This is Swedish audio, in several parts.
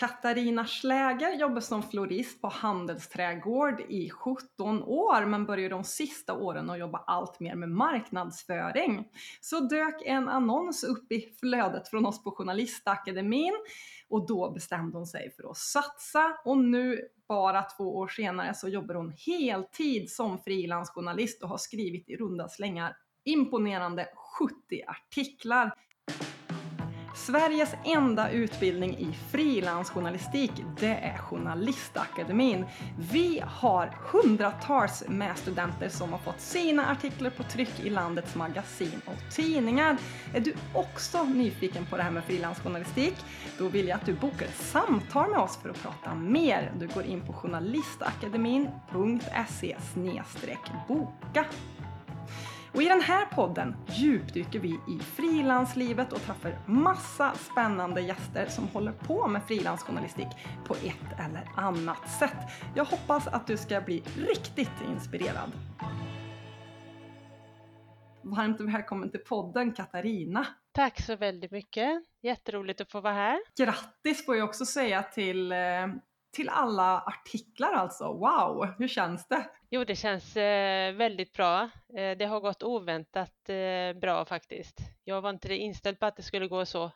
Katarina Schläger jobbade som florist på Handelsträdgård i 17 år men började de sista åren att jobba allt mer med marknadsföring. Så dök en annons upp i flödet från oss på Journalistakademin och då bestämde hon sig för att satsa och nu bara två år senare så jobbar hon heltid som frilansjournalist och har skrivit i runda slängar imponerande 70 artiklar. Sveriges enda utbildning i frilansjournalistik, det är Journalistakademin. Vi har hundratals med studenter som har fått sina artiklar på tryck i landets magasin och tidningar. Är du också nyfiken på det här med frilansjournalistik? Då vill jag att du bokar ett samtal med oss för att prata mer. Du går in på journalistakademin.se boka. Och i den här podden djupdyker vi i frilanslivet och träffar massa spännande gäster som håller på med frilansjournalistik på ett eller annat sätt. Jag hoppas att du ska bli riktigt inspirerad. Varmt välkommen till podden Katarina. Tack så väldigt mycket. Jätteroligt att få vara här. Grattis får jag också säga till eh, till alla artiklar alltså. Wow, hur känns det? Jo, det känns eh, väldigt bra. Eh, det har gått oväntat eh, bra faktiskt. Jag var inte inställd på att det skulle gå så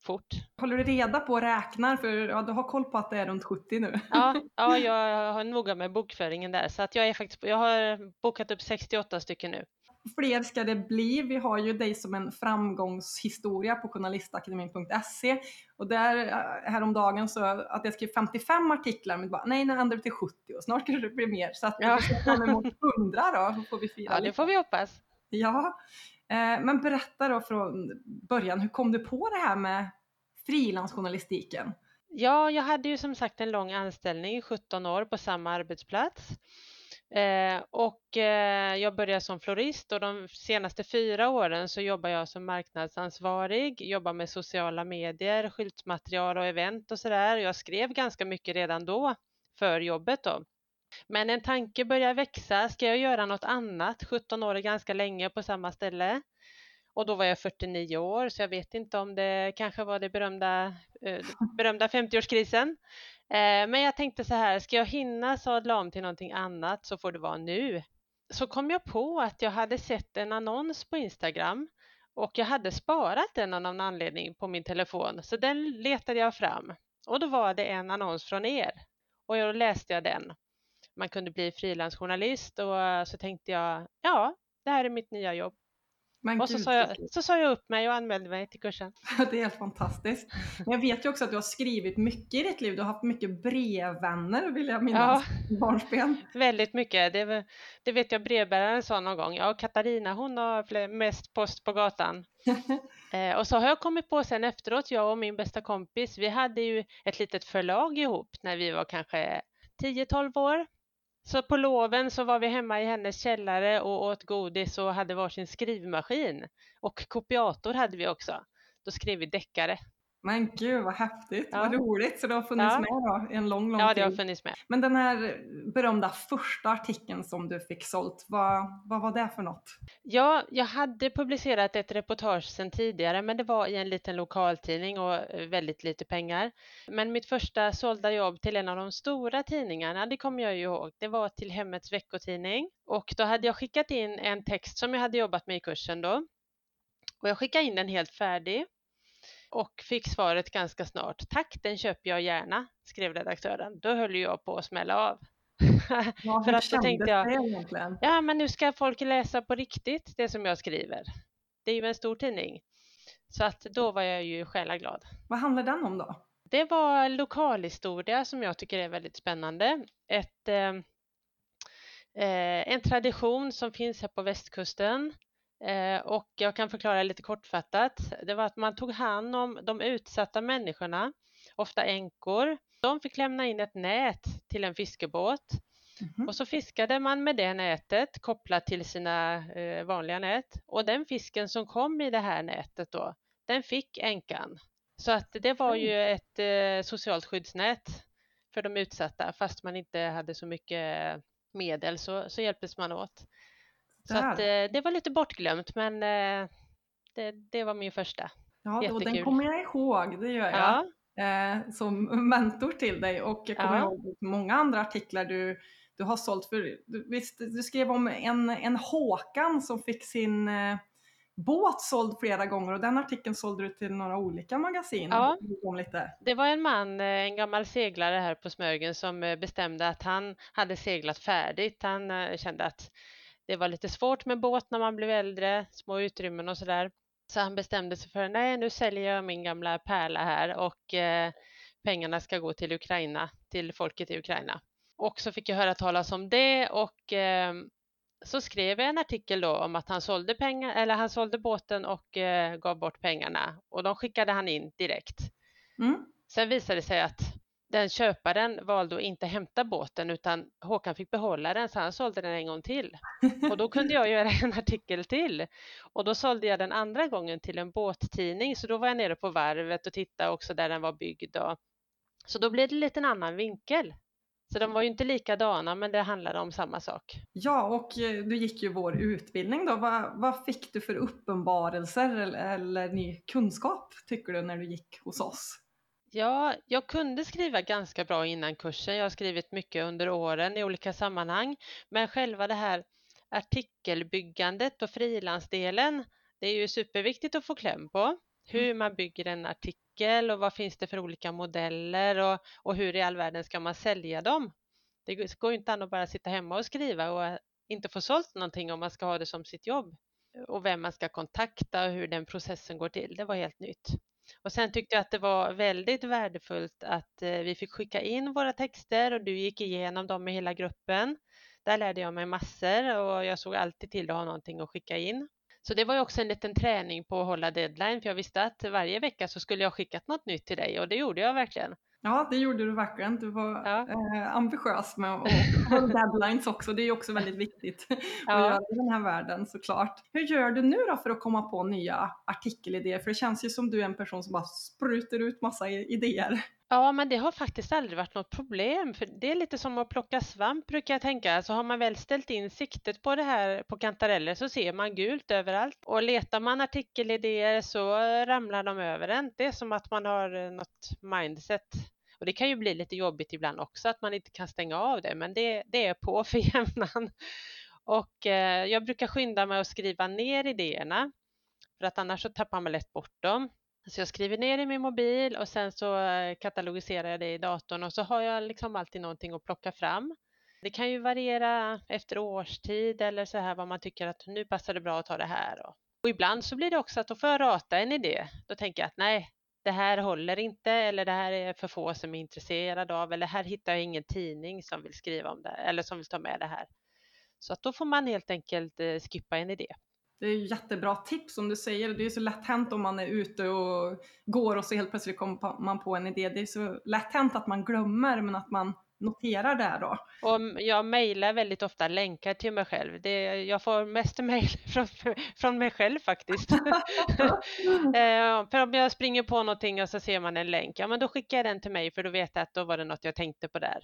fort. Håller du reda på och räknar? För ja, du har koll på att det är runt 70 nu. Ja, ja jag har noga med bokföringen där så att jag, är faktiskt, jag har bokat upp 68 stycken nu fler ska det bli. Vi har ju dig som en framgångshistoria på journalistakademin.se och där eh, häromdagen så att jag skrev 55 artiklar men bara nej nu ändrar vi till 70 och snart kanske det blir mer så att ja. vi fram emot 100 då så får vi fira Ja det får vi hoppas. Ja, eh, men berätta då från början, hur kom du på det här med frilansjournalistiken? Ja, jag hade ju som sagt en lång anställning i 17 år på samma arbetsplats Eh, och eh, jag började som florist och de senaste fyra åren så jobbar jag som marknadsansvarig, jobbar med sociala medier, skyltmaterial och event och sådär. Jag skrev ganska mycket redan då för jobbet då. Men en tanke börjar växa, ska jag göra något annat? 17 år är ganska länge på samma ställe. Och då var jag 49 år så jag vet inte om det kanske var det berömda, eh, berömda 50-årskrisen. Eh, men jag tänkte så här, ska jag hinna sadla om till någonting annat så får det vara nu. Så kom jag på att jag hade sett en annons på Instagram och jag hade sparat den av någon anledning på min telefon så den letade jag fram och då var det en annons från er och då läste jag den. Man kunde bli frilansjournalist och så tänkte jag ja, det här är mitt nya jobb. Men och så sa, jag, så sa jag upp mig och anmälde mig till kursen. det är helt fantastiskt. Men jag vet ju också att du har skrivit mycket i ditt liv. Du har haft mycket brevvänner vill jag minnas. Ja, barnsben. väldigt mycket. Det, det, vet jag brevbäraren sa någon gång. Ja, Katarina hon har mest post på gatan. eh, och så har jag kommit på sen efteråt, jag och min bästa kompis, vi hade ju ett litet förlag ihop när vi var kanske 10-12 år. Så på loven så var vi hemma i hennes källare och åt godis och hade varsin skrivmaskin. Och kopiator hade vi också. Då skrev vi deckare. Men gud vad häftigt, ja. vad roligt. Så det har funnits ja. med då, en lång, lång tid. Ja, det har funnits med. Men den här berömda första artikeln som du fick sålt, vad, vad var det för något? Ja, jag hade publicerat ett reportage sedan tidigare, men det var i en liten lokaltidning och eh, väldigt lite pengar. Men mitt första sålda jobb till en av de stora tidningarna, det kommer jag ju ihåg, det var till Hemmets veckotidning och då hade jag skickat in en text som jag hade jobbat med i kursen då. Och jag skickade in den helt färdig och fick svaret ganska snart. Tack, den köper jag gärna, skrev redaktören. Då höll jag på att smälla av. Ja, För att då tänkte jag, egentligen? ja men nu ska folk läsa på riktigt det som jag skriver. Det är ju en stor tidning. Så att då var jag ju själaglad. Vad handlar den om då? Det var lokalhistoria som jag tycker är väldigt spännande. Ett, eh, eh en tradition som finns här på västkusten och jag kan förklara lite kortfattat. Det var att man tog hand om de utsatta människorna, ofta änkor. De fick lämna in ett nät till en fiskebåt mm -hmm. och så fiskade man med det nätet kopplat till sina eh, vanliga nät och den fisken som kom i det här nätet då, den fick änkan. Så att det var ju ett eh, socialt skyddsnät för de utsatta fast man inte hade så mycket medel så, så hjälptes man åt. Så att, eh, det var lite bortglömt men eh, det, det var min första. Ja, och den kommer jag ihåg, det gör jag. Ja. eh, som mentor till dig och jag kommer Ja. ihåg många andra artiklar du, du har sålt för. Du, visst, du skrev om en, en Håkan som fick sin eh, båt såld flera gånger och den artikeln sålde du till några olika magasin. Ja. Lite. Det var en man, eh, en gammal seglare här på Smögen som bestämde att han hade seglat färdigt. Han kände att det var lite svårt med båt när man blev äldre, små utrymmen och sådär. Så han bestämde sig för, nej nu säljer jag min gamla pärla här och eh, pengarna ska gå till Ukraina, till folket i Ukraina. Och så fick jag höra talas om det och eh, så skrev jag en artikel då om att han sålde pengar, eller han sålde båten och eh, gav bort pengarna och de skickade han in direkt. Mm. Sen visade det sig att den köparen valde att inte hämta båten utan Håkan fick behålla den så han sålde den en gång till. Och då kunde jag göra en artikel till. Och då sålde jag den andra gången till en båttidning så då var jag nere på varvet och tittade också där den var byggd. Och... Så då blev det lite en annan vinkel. Så de var ju inte likadana men det handlade om samma sak. Ja, och eh, du gick ju vår utbildning då. Vad, vad fick du för uppenbarelser eller, eller ny kunskap tycker du när du gick hos oss? Ja, jag kunde skriva ganska bra innan kursen. Jag har skrivit mycket under åren i olika sammanhang. Men själva det här artikelbyggandet och frilansdelen, det är ju superviktigt att få kläm på. Hur man bygger en artikel och vad finns det för olika modeller och, och hur i all världen ska man sälja dem? Det går ju inte an att bara sitta hemma och skriva och inte få sålt någonting om man ska ha det som sitt jobb. Och vem man ska kontakta och hur den processen går till, det var helt nytt. Och sen tyckte jag att det var väldigt värdefullt att eh, vi fick skicka in våra texter och du gick igenom dem med hela gruppen. Där lärde jag mig massor och jag såg alltid till att ha någonting att skicka in. Så det var ju också en liten träning på att hålla deadline för jag visste att varje vecka så skulle jag skickat något nytt till dig och det gjorde jag verkligen. Ja, det gjorde du verkligen. Du var Ja. eh, ambitiös med att hålla deadlines också. Det är ju också väldigt viktigt att Ja. göra i den här världen såklart. Hur gör du nu då för att komma på nya artikelidéer? För det känns ju som du är en person som bara sprutar ut massa idéer. Ja, men det har faktiskt aldrig varit något problem, för det är lite som att plocka svamp brukar jag tänka. Alltså har man väl ställt in siktet på det här på kantareller så ser man gult överallt. Och letar man artikelidéer så ramlar de över en. Det är som att man har eh, något mindset. Och det kan ju bli lite jobbigt ibland också att man inte kan stänga av det, men det, det är på för jämnan. Och eh, jag brukar skynda mig att skriva ner idéerna, för att annars så tappar man lätt bort dem. Så jag skriver ner i min mobil och sen så eh, katalogiserar jag det i datorn och så har jag liksom alltid någonting att plocka fram. Det kan ju variera efter årstid eller så här vad man tycker att nu passar det bra att ta det här. Och, och ibland så blir det också att då får jag rata en idé. Då tänker jag att nej, det här håller inte eller det här är för få som är intresserade av eller här hittar jag ingen tidning som vill skriva om det eller som vill ta med det här. Så att då får man helt enkelt eh, skippa en idé. Det är ju jättebra tips som du säger. Det är så lätt hänt om man är ute och går och så helt plötsligt kommer man på en idé. Det är så lätt hänt att man glömmer men att man noterar det då. Och jag mejlar väldigt ofta länkar till mig själv. Det, jag får mest mejl från, från mig själv faktiskt. Eh, för om jag springer på någonting och så ser man en länk, ja men då skickar jag den till mig för då vet jag att då var det något jag tänkte på där.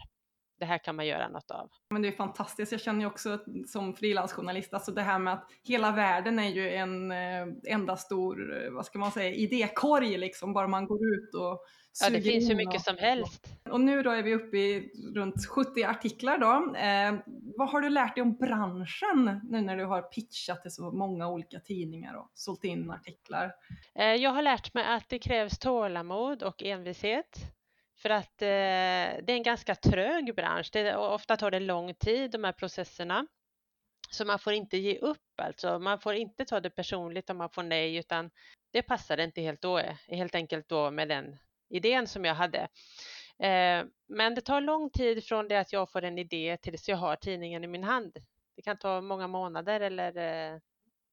Det här kan man göra något av. Men det är fantastiskt. Jag känner ju också som frilansjournalist, alltså det här med att hela världen är ju en eh, enda stor, eh, vad ska man säga, idékorg liksom, bara man går ut och Ja, det finns hur mycket och- som helst. Och nu då är vi uppe i runt 70 artiklar då. Eh, vad har du lärt dig om branschen nu när du har pitchat till så många olika tidningar och sålt in artiklar? Eh, Jag har lärt mig att det krävs tålamod och envishet. För att eh, det är en ganska trög bransch. Det, ofta tar det lång tid, de här processerna. Så man får inte ge upp alltså. Man får inte ta det personligt om man får nej, utan det passade inte helt då, eh, helt enkelt då med den idén som jag hade. Eh, men det tar lång tid från det att jag får en idé tills jag har tidningen i min hand. Det kan ta många månader eller eh,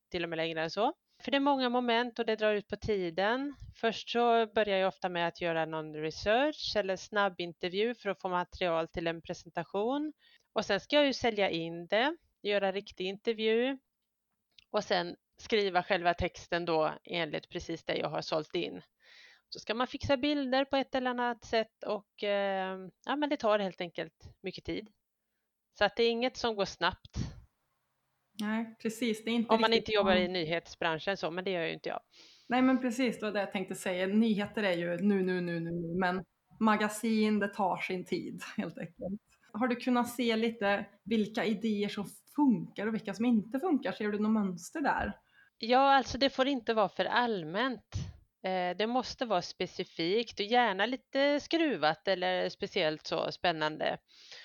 till och med längre än så. För det är många moment och det drar ut på tiden. Först så börjar jag ofta med att göra någon research eller snabbintervju för att få material till en presentation. Och sen ska jag ju sälja in det, göra riktig intervju och sen skriva själva texten då enligt precis det jag har sålt in. Så ska man fixa bilder på ett eller annat sätt och eh, ja, men det tar helt enkelt mycket tid. Så att det är inget som går snabbt Nej, precis. Det är inte om man inte jobbar i nyhetsbranschen så, men det gör ju inte jag. Nej men precis, det var det jag tänkte säga. Nyheter är ju nu, nu, nu, nu, men magasin, det tar sin tid helt enkelt. Har du kunnat se lite vilka idéer som funkar och vilka som inte funkar? Ser du något mönster där? Ja, alltså det får inte vara för allmänt. Eh, det måste vara specifikt och gärna lite skruvat eller speciellt så spännande.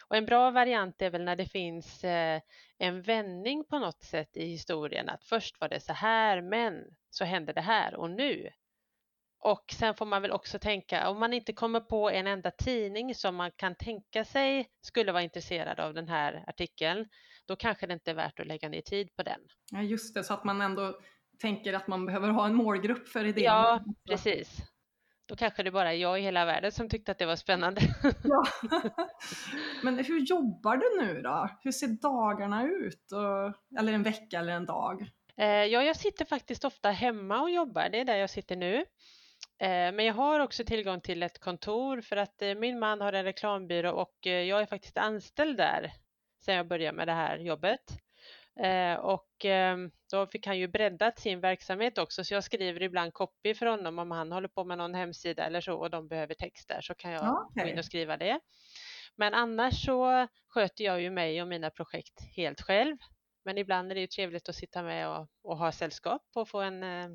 Och en bra variant är väl när det finns eh, en vändning på något sätt i historien. Att först var det så här, men så hände det här och nu. Och sen får man väl också tänka, om man inte kommer på en enda tidning som man kan tänka sig skulle vara intresserad av den här artikeln, då kanske det inte är värt att lägga ner tid på den. Ja, just det, så att man ändå tänker att man behöver ha en målgrupp för idén. Ja, precis. Då kanske det bara är jag i hela världen som tyckte att det var spännande. Ja. Men hur jobbar du nu då? Hur ser dagarna ut? Eller en vecka eller en dag? Eh, ja, jag sitter faktiskt ofta hemma och jobbar. Det är där jag sitter nu. Eh, men jag har också tillgång till ett kontor för att eh, min man har en reklambyrå och jag är faktiskt anställd där sedan jag började med det här jobbet. Och ehm, då fick han ju breddat sin verksamhet också så jag skriver ibland copy för honom om han håller på med någon hemsida eller så och de behöver text där så kan jag okay. gå in och skriva det. Men annars så sköter jag ju mig och mina projekt helt själv. Men ibland är det ju trevligt att sitta med och, och ha sällskap och få en, eh,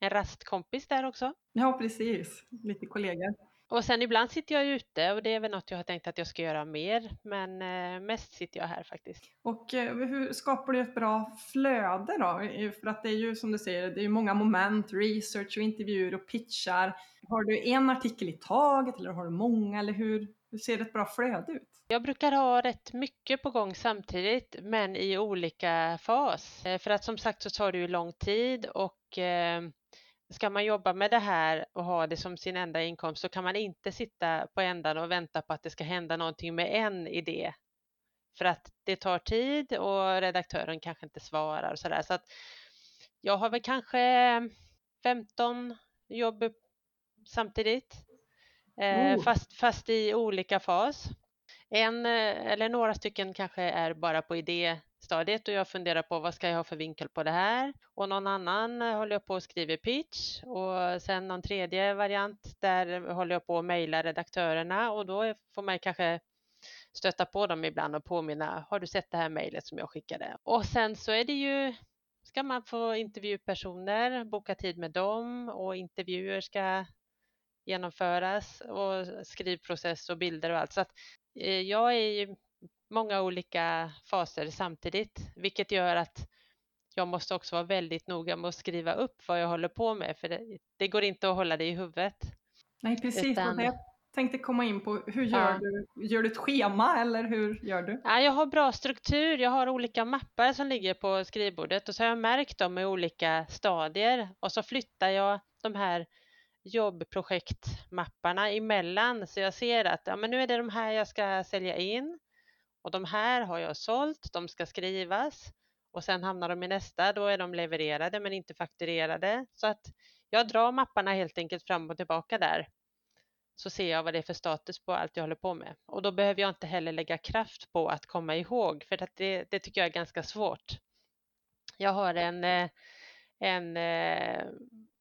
en rastkompis där också. Ja, precis. Lite kollegor. Och sen ibland sitter jag ute och det är väl något jag har tänkt att jag ska göra mer, men eh, mest sitter jag här faktiskt. Och eh, hur skapar du ett bra flöde då? För att det är ju som du säger, det är många moment, research och intervjuer och pitchar. Har du en artikel i taget eller har du många eller hur, hur ser ett bra flöde ut? Jag brukar ha rätt mycket på gång samtidigt, men i olika fas. Eh, för att som sagt så tar det ju lång tid och ska man jobba med det här och ha det som sin enda inkomst så kan man inte sitta på ändan och vänta på att det ska hända någonting med en idé. För att det tar tid och redaktören kanske inte svarar och sådär. Så att jag har väl kanske 15 jobb samtidigt. Eh, oh. Fast, fast i olika fas. En eh, eller några stycken kanske är bara på idé stadiet och jag funderar på vad ska jag ha för vinkel på det här och någon annan eh, håller jag på och skriver pitch och sen någon tredje variant där håller jag på att mejla redaktörerna och då får man kanske stöta på dem ibland och påminna har du sett det här mejlet som jag skickade och sen så är det ju ska man få intervjupersoner, boka tid med dem och intervjuer ska genomföras och skrivprocess och bilder och allt. Så att eh, jag är många olika faser samtidigt, vilket gör att jag måste också vara väldigt noga med att skriva upp vad jag håller på med, för det, det går inte att hålla det i huvudet. Nej, precis. Utan... Jag tänkte komma in på, hur gör ja. du? Gör du ett schema eller hur gör du? Ja, jag har bra struktur. Jag har olika mappar som ligger på skrivbordet och så har jag märkt dem i olika stadier och så flyttar jag de här jobbprojektmapparna emellan så jag ser att ja, men nu är det de här jag ska sälja in och de här har jag sålt, de ska skrivas och sen hamnar de i nästa, då är de levererade men inte fakturerade. Så att jag drar mapparna helt enkelt fram och tillbaka där. Så ser jag vad det är för status på allt jag håller på med. Och då behöver jag inte heller lägga kraft på att komma ihåg, för att det, det tycker jag är ganska svårt. Jag har en, eh, en eh,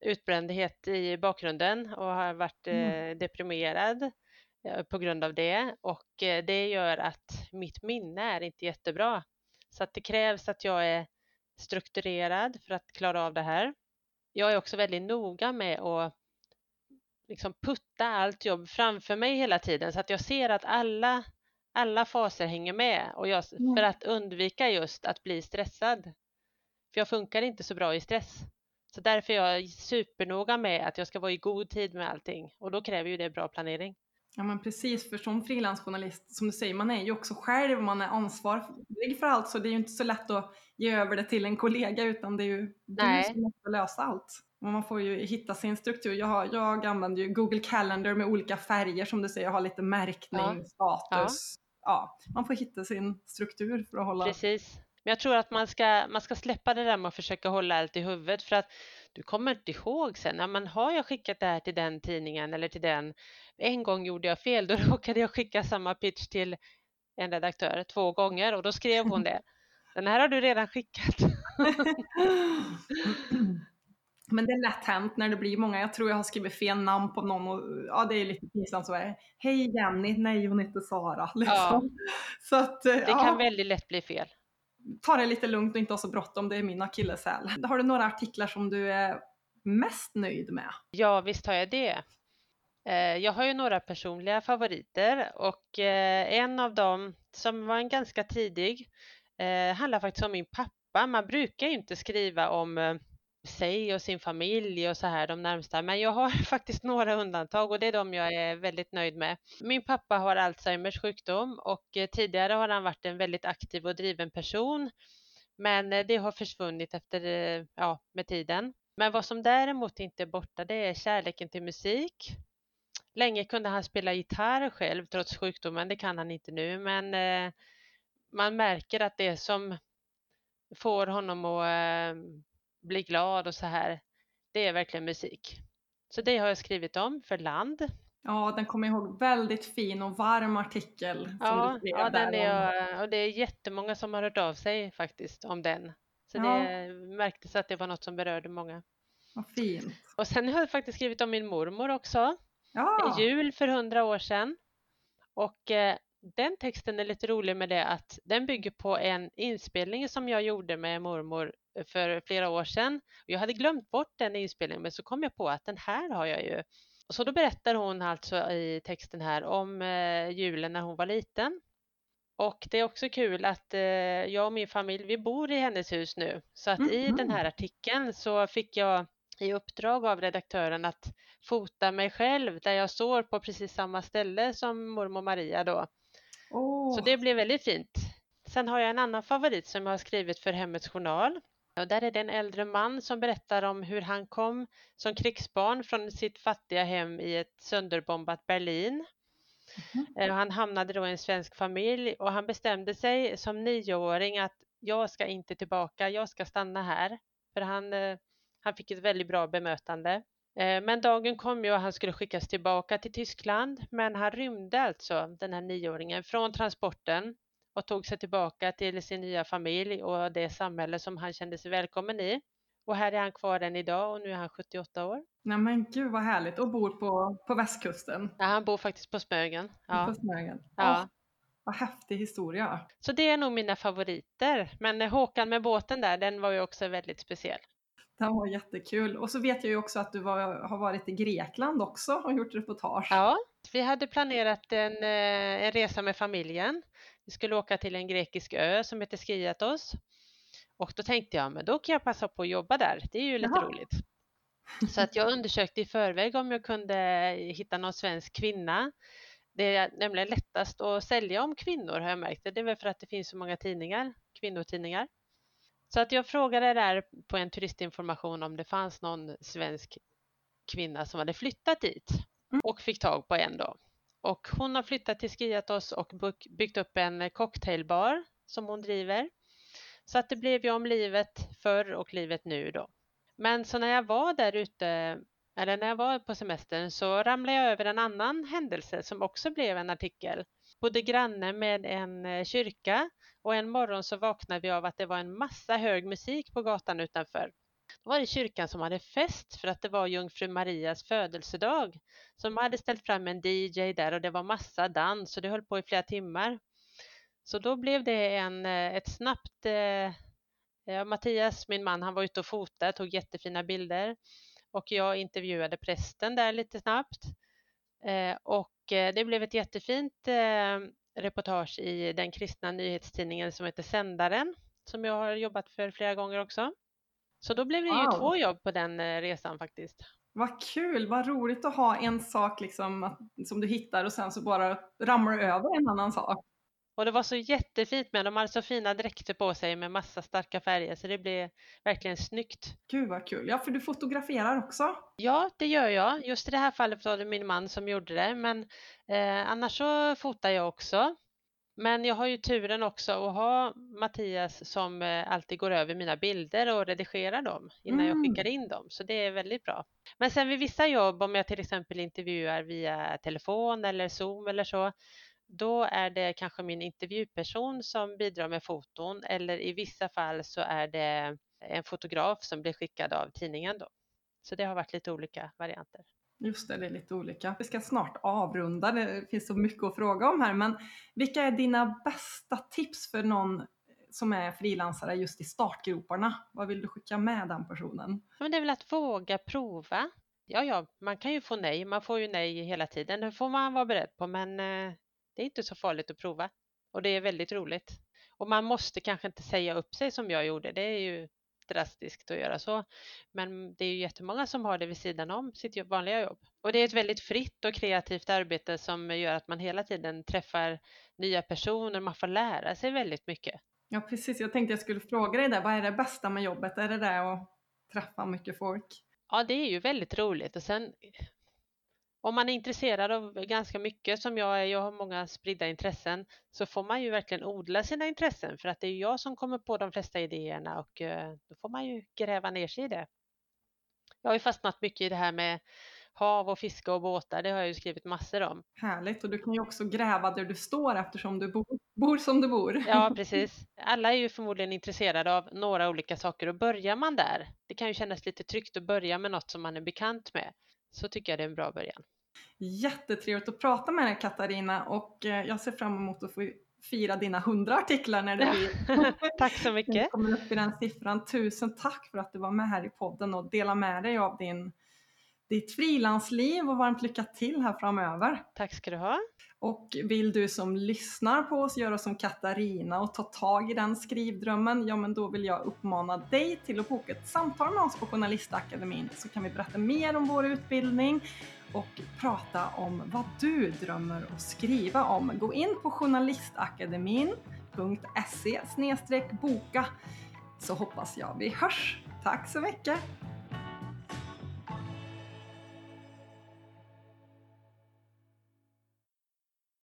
utbrändhet i bakgrunden och har varit mm. Eh, deprimerad på grund av det och eh, det gör att mitt minne är inte jättebra. Så att det krävs att jag är strukturerad för att klara av det här. Jag är också väldigt noga med att liksom putta allt jobb framför mig hela tiden så att jag ser att alla, alla faser hänger med och jag, för att undvika just att bli stressad. För jag funkar inte så bra i stress. Så därför är jag supernoga med att jag ska vara i god tid med allting och då kräver ju det bra planering. Ja men precis, för som frilansjournalist, som du säger, man är ju också själv, man är ansvarig för allt så det är ju inte så lätt att ge över det till en kollega utan det är ju Nej. du som måste lösa allt. Och man får ju hitta sin struktur. Jag, har, jag använder ju Google Calendar med olika färger som du säger, jag har lite märkning, ja. status. Ja. ja. man får hitta sin struktur för att hålla... Precis. Men jag tror att man ska, man ska släppa det där med att försöka hålla allt i huvudet för att du kommer inte ihåg sen, ja, men har jag skickat det här till den tidningen eller till den, en gång gjorde jag fel, då råkade jag skicka samma pitch till en redaktör två gånger och då skrev hon det. Den här har du redan skickat. Men det är lätt hänt när det blir många. Jag tror jag har skrivit fel namn på någon och ja, det är lite pinsamt så är Hej Jenny, nej hon heter Sara. Liksom. Ja. Så att, det ja. kan väldigt lätt bli fel. Ta det lite lugnt och inte ha så bråttom, det är min akilleshäl. Har du några artiklar som du är mest nöjd med? Ja, visst har jag det. Eh, jag har ju några personliga favoriter och eh, en av dem som var en ganska tidig eh, handlar faktiskt om min pappa. Man brukar ju inte skriva om sig och sin familj och så här de närmsta. Men jag har faktiskt några undantag och det är de jag är väldigt nöjd med. Min pappa har Alzheimers sjukdom och eh, tidigare har han varit en väldigt aktiv och driven person. Men eh, det har försvunnit efter, eh, ja, med tiden. Men vad som däremot inte är borta det är kärleken till musik. Länge kunde han spela gitarr själv trots sjukdomen, det kan han inte nu, men man märker att det som får honom att bli glad och så här, det är verkligen musik. Så det har jag skrivit om för Land. Ja, den kommer jag ihåg. Väldigt fin och varm artikel. Som ja, du ja den är, och det är jättemånga som har hört av sig faktiskt om den. Så ja. det märktes att det var något som berörde många. Vad fint. Och sen har jag faktiskt skrivit om min mormor också. Ja. Jul för hundra år sedan. Och eh, den texten är lite rolig med det att den bygger på en inspelning som jag gjorde med mormor för flera år sedan. Jag hade glömt bort den inspelningen men så kom jag på att den här har jag ju. Så då berättar hon alltså i texten här om eh, julen när hon var liten. Och det är också kul att eh, jag och min familj, vi bor i hennes hus nu. Så att i den här artikeln så fick jag i uppdrag av redaktören att fota mig själv där jag står på precis samma ställe som mormor Maria då. Oh. Så det blev väldigt fint. Sen har jag en annan favorit som jag har skrivit för Hemmets Journal. Och där är det en äldre man som berättar om hur han kom som krigsbarn från sitt fattiga hem i ett sönderbombat Berlin. Mm. Han hamnade då i en svensk familj och han bestämde sig som nioåring att jag ska inte tillbaka, jag ska stanna här. För han eh, han fick ett väldigt bra bemötande. Eh, men dagen kom ju och han skulle skickas tillbaka till Tyskland, men han rymde alltså, den här nioåringen, från transporten och tog sig tillbaka till sin nya familj och det samhälle som han kände sig välkommen i. Och här är han kvar än idag och nu är han 78 år. Nej men gud vad härligt och bor på, på västkusten. Ja, han bor faktiskt på Smögen. Ja. På Smögen. Ja. Oh, vad häftig historia. Så det är nog mina favoriter. Men Håkan med båten där, den var ju också väldigt speciell. Den var jättekul. Och så vet jag ju också att du var, har varit i Grekland också och gjort reportage. Ja, vi hade planerat en, eh, en resa med familjen. Vi skulle åka till en grekisk ö som heter Skiatos. Och då tänkte jag, men då kan jag passa på att jobba där. Det är ju lite Jaha. roligt. Så att jag undersökte i förväg om jag kunde hitta någon svensk kvinna. Det är nämligen lättast att sälja om kvinnor har jag märkt. Det är väl för att det finns så många tidningar, kvinnotidningar. Så att jag frågade där på en turistinformation om det fanns någon svensk kvinna som hade flyttat dit mm. och fick tag på en då. Och hon har flyttat till Skiatos och byggt upp en cocktailbar som hon driver. Så att det blev ju om livet förr och livet nu då. Men så när jag var där ute, eller när jag var på semestern så ramlade jag över en annan händelse som också blev en artikel. Bodde granne med en eh, kyrka och en morgon så vaknade vi av att det var en massa hög musik på gatan utanför. Då var det kyrkan som hade fest för att det var jungfru Marias födelsedag. Så de hade ställt fram en DJ där och det var massa dans och det höll på i flera timmar. Så då blev det en, eh, ett snabbt... Eh, Mattias, min man, han var ute och fotade, tog jättefina bilder och jag intervjuade prästen där lite snabbt. Eh, och eh, det blev ett jättefint eh, reportage i den kristna nyhetstidningen som heter Sändaren som jag har jobbat för flera gånger också. Så då blev det wow. ju två jobb på den eh, resan faktiskt. Vad kul, vad roligt att ha en sak liksom, som du hittar och sen så bara ramlar över en annan sak. Och det var så jättefint med, de hade så fina dräkter på sig med massa starka färger så det blev verkligen snyggt. Gud vad kul, ja för du fotograferar också? Ja det gör jag, just i det här fallet var det min man som gjorde det men eh, annars så fotar jag också. Men jag har ju turen också att ha Mattias som eh, alltid går över mina bilder och redigerar dem innan mm. jag skickar in dem så det är väldigt bra. Men sen vid vissa jobb om jag till exempel intervjuar via telefon eller zoom eller så då är det kanske min intervjuperson som bidrar med foton eller i vissa fall så är det en fotograf som blir skickad av tidningen då. Så det har varit lite olika varianter. Just det, det är lite olika. Vi ska snart avrunda, det finns så mycket att fråga om här, men vilka är dina bästa tips för någon som är frilansare just i startgroparna? Vad vill du skicka med den personen? Men det är väl att våga prova. Ja, ja, man kan ju få nej, man får ju nej hela tiden, det får man vara beredd på, men eh, det är inte så farligt att prova och det är väldigt roligt. Och man måste kanske inte säga upp sig som jag gjorde, det är ju drastiskt att göra så. Men det är ju jättemånga som har det vid sidan om sitt vanliga jobb. Och det är ett väldigt fritt och kreativt arbete som gör att man hela tiden träffar nya personer, man får lära sig väldigt mycket. Ja precis, jag tänkte jag skulle fråga dig där, vad är det bästa med jobbet? Är det det att träffa mycket folk? Ja, det är ju väldigt roligt och sen om man är intresserad av ganska mycket som jag är, jag har många spridda intressen, så får man ju verkligen odla sina intressen för att det är jag som kommer på de flesta idéerna och eh, då får man ju gräva ner sig i det. Jag har ju fastnat mycket i det här med hav och fiske och båtar, det har jag ju skrivit massor om. Härligt, och du kan ju också gräva där du står eftersom du bor, bor som du bor. Ja, precis. Alla är ju förmodligen intresserade av några olika saker och börjar man där, det kan ju kännas lite tryggt att börja med något som man är bekant med, så tycker jag det är en bra början. Jättetrevligt att prata med dig Katarina och eh, jag ser fram emot att få fira dina hundra artiklar när det blir. tack så mycket. kommer upp i den siffran. Tusen tack för att du var med här i podden och delade med dig av din, ditt frilansliv och varmt lycka till här framöver. Tack ska du ha. Och vill du som lyssnar på oss göra som Katarina och ta tag i den skrivdrömmen, ja men då vill jag uppmana dig till att boka ett samtal med oss på Journalistakademin så kan vi berätta mer om vår utbildning och prata om vad du drömmer att skriva om. Gå in på journalistakademin.se boka så hoppas jag vi hörs. Tack så mycket!